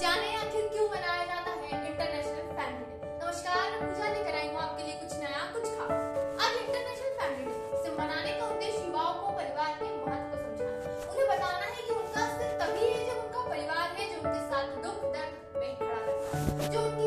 जाने आखिर क्यों मनाया जाता है इंटरनेशनल फैमिली डे नमस्कार, मैं पूजा लेकर आई हूँ आपके लिए कुछ नया, कुछ खास। आज इंटरनेशनल फैमिली डे इसे मनाने का उद्देश्य युवाओं को परिवार के महत्व को समझाना। उन्हें बताना है कि उनका अस्तित्व तभी है जब उनका परिवार है जो उनके साथ दुख, दर्द में खड़ा रहता है। जो उनकी